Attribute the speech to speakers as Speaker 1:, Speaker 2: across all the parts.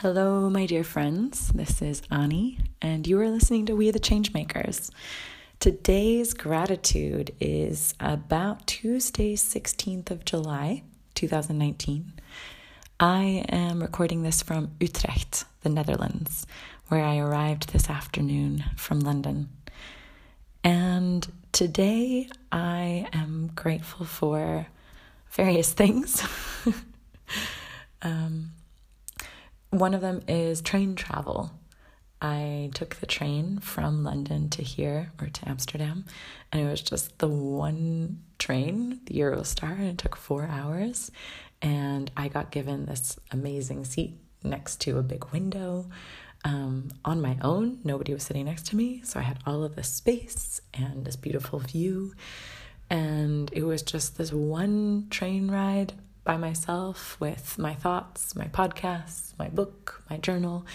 Speaker 1: Hello, my dear friends. This is Ani, and you are listening to We the Changemakers. Today's gratitude is about Tuesday, 16th of July, 2019. I am recording this from Utrecht, the Netherlands, where I arrived this afternoon from London. And today I am grateful for various things. um, one of them is train travel. I took the train from London to here or to Amsterdam, and it was just the one train, the Eurostar, and it took four hours. And I got given this amazing seat next to a big window um, on my own. Nobody was sitting next to me, so I had all of this space and this beautiful view. And it was just this one train ride by myself with my thoughts, my podcasts, my book, my journal,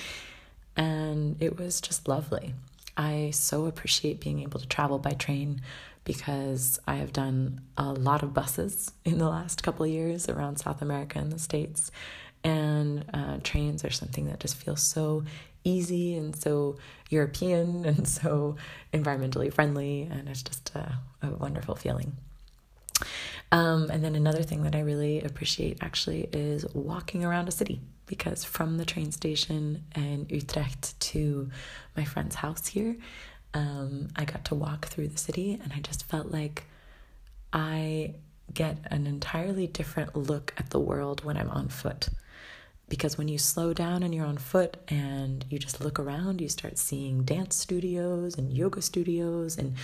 Speaker 1: and it was just lovely. I so appreciate being able to travel by train because I have done a lot of buses in the last couple of years around South America and the States. And uh, trains are something that just feels so easy and so European and so environmentally friendly. And it's just a, a wonderful feeling. Um, and then another thing that I really appreciate actually is walking around a city because from the train station in Utrecht to my friend's house here, um, I got to walk through the city and I just felt like I get an entirely different look at the world when I'm on foot. Because when you slow down and you're on foot and you just look around, you start seeing dance studios and yoga studios and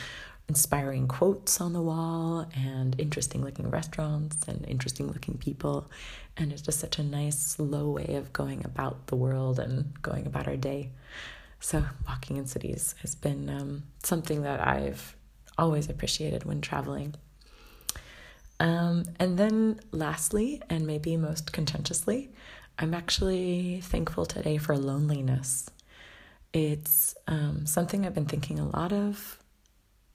Speaker 1: inspiring quotes on the wall and interesting looking restaurants and interesting looking people. And it's just such a nice, slow way of going about the world and going about our day. So, walking in cities has been um, something that I've always appreciated when traveling. Um, and then, lastly, and maybe most contentiously, I'm actually thankful today for loneliness. It's um, something I've been thinking a lot of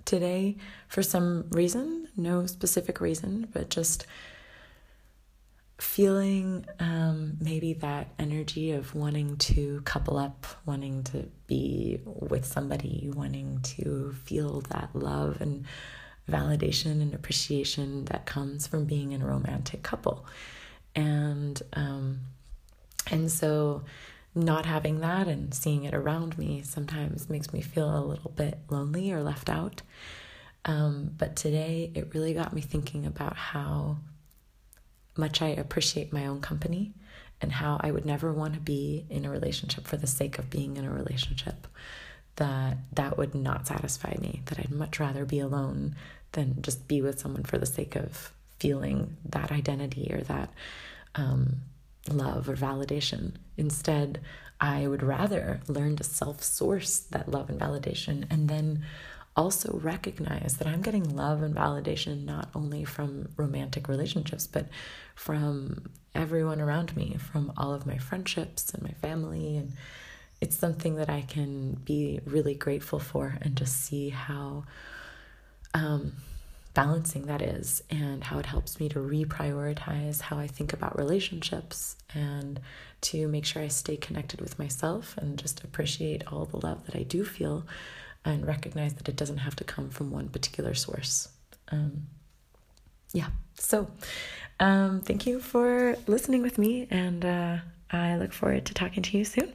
Speaker 1: today for some reason, no specific reason, but just feeling um, maybe that energy of wanting to couple up, wanting to be with somebody, wanting to feel that love and validation and appreciation that comes from being in a romantic couple. And um, and so not having that and seeing it around me sometimes makes me feel a little bit lonely or left out. Um, but today it really got me thinking about how much I appreciate my own company and how I would never want to be in a relationship for the sake of being in a relationship. That that would not satisfy me. That I'd much rather be alone than just be with someone for the sake of feeling that identity or that um, love or validation. Instead, I would rather learn to self source that love and validation and then also recognize that I'm getting love and validation not only from romantic relationships, but from everyone around me, from all of my friendships and my family. And it's something that I can be really grateful for and just see how. Um, balancing that is and how it helps me to reprioritize how I think about relationships and to make sure I stay connected with myself and just appreciate all the love that I do feel and recognize that it doesn't have to come from one particular source. Um, yeah, so um, thank you for listening with me, and uh, I look forward to talking to you soon.